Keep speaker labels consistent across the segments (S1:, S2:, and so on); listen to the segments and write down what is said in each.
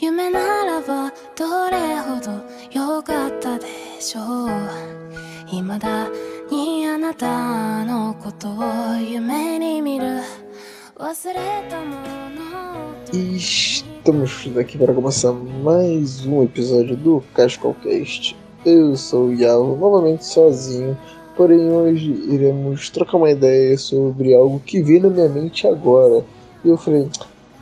S1: 夢ならばどれほど良かったでしょう未だにあなたのことを夢に見る忘れたもの
S2: E estamos aqui para começar mais um episódio do Cascalcast. Eu sou o Yavo, novamente sozinho, porém hoje iremos trocar uma ideia sobre algo que veio na minha mente agora. E eu falei,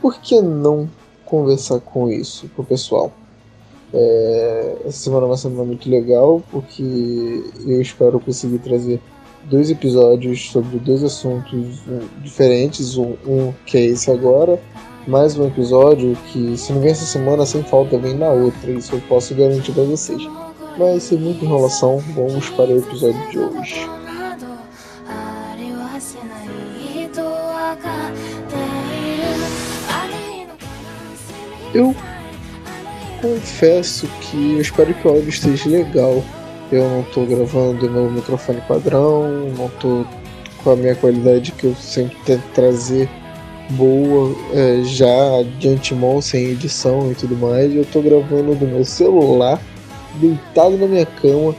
S2: por que não conversar com isso pro pessoal? É, essa semana vai ser muito legal, porque eu espero conseguir trazer dois episódios sobre dois assuntos diferentes, um, um que é esse agora, mais um episódio que, se não vem essa semana, sem falta vem na outra, isso eu posso garantir para vocês. Vai ser muita enrolação, vamos para o episódio de hoje. Eu confesso que eu espero que o áudio esteja legal. Eu não tô gravando no microfone padrão, não tô com a minha qualidade que eu sempre tento trazer boa é, já de antemão, sem edição e tudo mais. Eu tô gravando do meu celular, deitado na minha cama,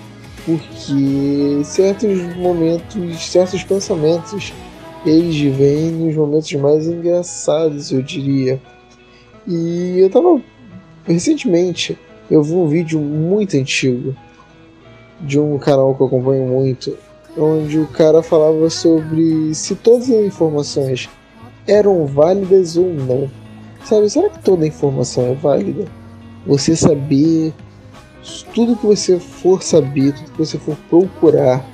S2: porque certos momentos, certos pensamentos, eles vêm nos momentos mais engraçados, eu diria. E eu tava recentemente eu vi um vídeo muito antigo de um canal que eu acompanho muito, onde o cara falava sobre se todas as informações eram válidas ou não. Sabe, será que toda informação é válida? Você saber tudo que você for saber, tudo que você for procurar,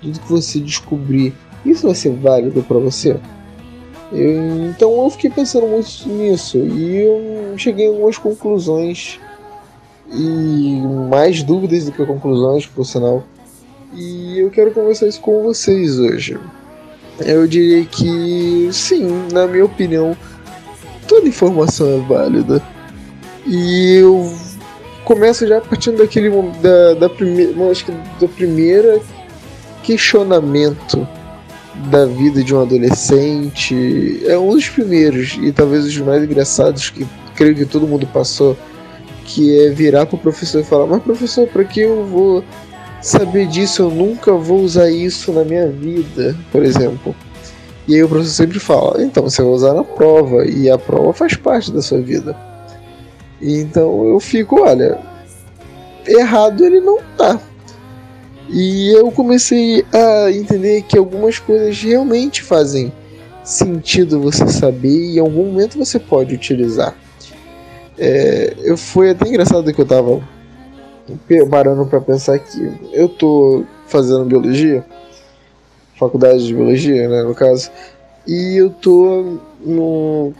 S2: tudo que você descobrir, isso vai ser válido para você? Então eu fiquei pensando muito nisso e eu cheguei a algumas conclusões e mais dúvidas do que conclusões, por sinal. E eu quero conversar isso com vocês hoje. Eu diria que sim, na minha opinião, toda informação é válida. E eu começo já partindo daquele da, da primeira, acho que do primeiro questionamento da vida de um adolescente. É um dos primeiros e talvez os mais engraçados que creio que todo mundo passou que é virar pro professor e falar mas professor para que eu vou saber disso? Eu nunca vou usar isso na minha vida por exemplo. E aí o professor sempre fala então você vai usar na prova e a prova faz parte da sua vida então eu fico olha errado ele não tá e eu comecei a entender que algumas coisas realmente fazem sentido você saber e em algum momento você pode utilizar. É, eu foi até engraçado que eu tava parando para pensar aqui. Eu tô fazendo biologia, faculdade de biologia, né, no caso, e eu tô no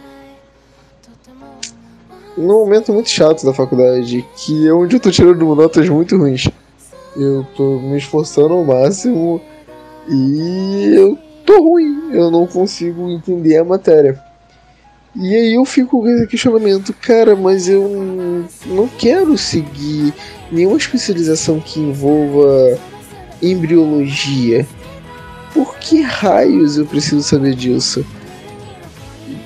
S2: num momento muito chato da faculdade, que é onde eu tô tirando notas muito ruins. Eu tô me esforçando ao máximo e eu tô ruim, eu não consigo entender a matéria. E aí eu fico com esse questionamento, cara, mas eu não- quero seguir nenhuma especialização que envolva embriologia. Por que raios eu preciso saber disso?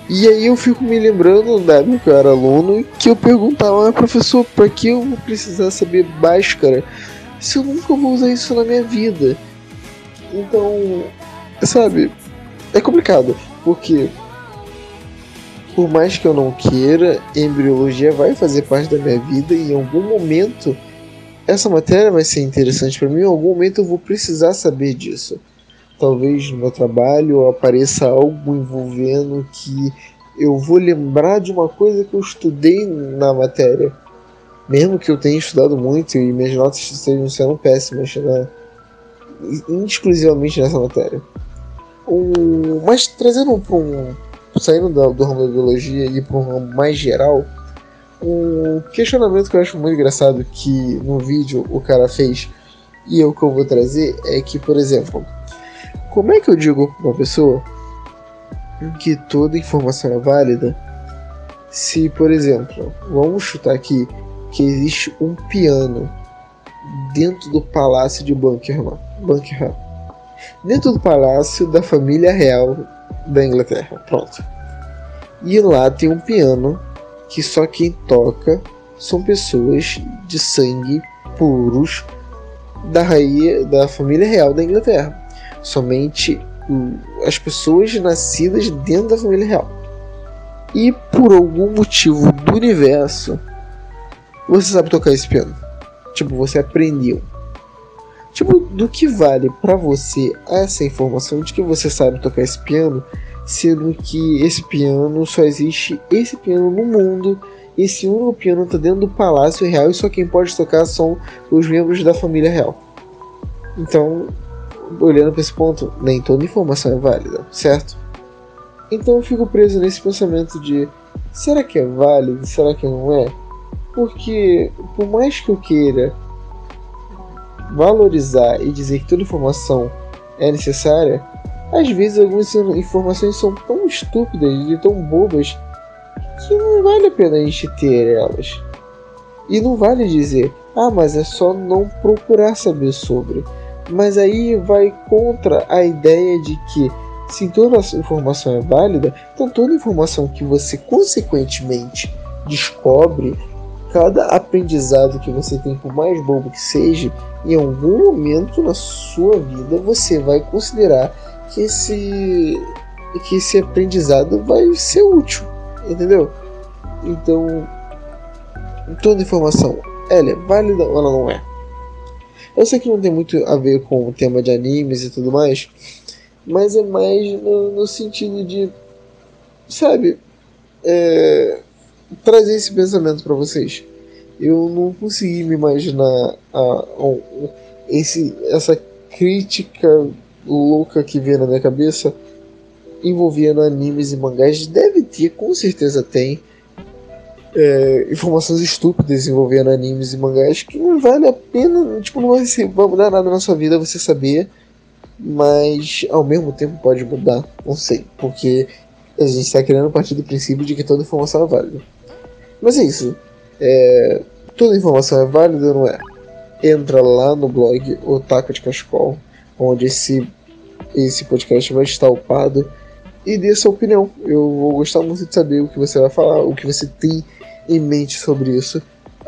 S2: E aí eu fico me lembrando da época que eu era aluno que eu perguntava, ah, professor, pra que eu vou precisar saber Bhaskara se eu nunca vou usar isso na minha vida? Então, sabe, é complicado, porque por mais que eu não queira, embriologia vai fazer parte da minha vida e em algum momento essa matéria vai ser interessante para mim, em algum momento eu vou precisar saber disso. Talvez no meu trabalho apareça algo envolvendo que eu vou lembrar de uma coisa que eu estudei na matéria. Mesmo que eu tenha estudado muito e minhas notas estejam sendo péssimas, né? exclusivamente nessa matéria. O... Mas trazendo para um. saindo da- do ramo da biologia e para um ramo mais geral, um questionamento que eu acho muito engraçado que no vídeo o cara fez e o que eu vou trazer é que, por exemplo, como é que eu digo para uma pessoa que toda informação é válida se, por exemplo, vamos chutar aqui que existe um piano dentro do palácio de Buckingham, Buckingham dentro do palácio da família real da Inglaterra. Pronto. E lá tem um piano que só quem toca são pessoas de sangue puros da rainha da família real da Inglaterra. Somente as pessoas nascidas dentro da família real. E por algum motivo do universo, você sabe tocar esse piano. Tipo, você aprendeu. Tipo, do que vale para você essa informação de que você sabe tocar esse piano, sendo que esse piano só existe esse piano no mundo, esse único piano tá dentro do palácio real e só quem pode tocar são os membros da família real. Então, olhando para esse ponto, nem toda informação é válida, certo? Então eu fico preso nesse pensamento de será que é válido, será que não é? Porque por mais que eu queira valorizar e dizer que toda informação é necessária, às vezes algumas informações são tão estúpidas e tão bobas que não vale a pena a gente ter elas. E não vale dizer, ah, mas é só não procurar saber sobre. Mas aí vai contra a ideia de que se toda informação é válida, então toda informação que você consequentemente descobre, cada aprendizado que você tem, por mais bobo que seja, em algum momento na sua vida você vai considerar que esse, que esse aprendizado vai ser útil, entendeu? Então, toda informação, ela é válida ou ela não é? Eu sei que não tem muito a ver com o tema de animes e tudo mais, mas é mais no, no sentido de, sabe, é, trazer esse pensamento para vocês. Eu não consegui me imaginar a, a, esse, essa crítica louca que veio na minha cabeça envolvendo animes e mangás. Deve ter, com certeza tem é, informações estúpidas envolvendo animes e mangás que não vale a pena, tipo, não vai ser, vai mudar nada na sua vida você saber, mas ao mesmo tempo pode mudar, não sei, porque a gente está criando a partir do princípio de que toda informação é válida. Mas é isso, é, toda informação é válida ou não é? Entra lá no blog Otaku de Cascol, onde esse, esse podcast vai estar upado e dê sua opinião. Eu vou gostar muito de saber o que você vai falar, o que você tem em mente sobre isso.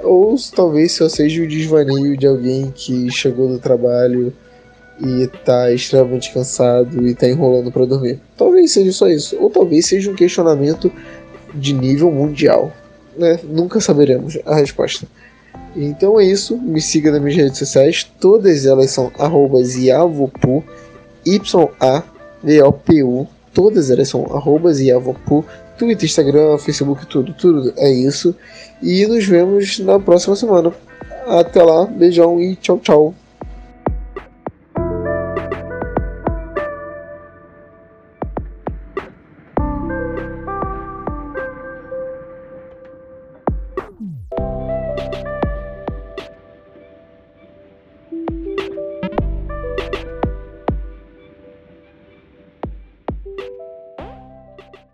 S2: Ou talvez só seja o desvaneio de alguém que chegou do trabalho e tá extremamente cansado e tá enrolando para dormir. Talvez seja só isso. Ou talvez seja um questionamento de nível mundial. Né? Nunca saberemos a resposta. Então é isso. Me siga nas minhas redes sociais. Todas elas são arrobas Yavopu, Y-A-V-O-P-U. Todas elas são arrobas Yavopu. Twitter, Instagram, Facebook, tudo, tudo é isso. E nos vemos na próxima semana. Até lá, beijão e tchau, tchau.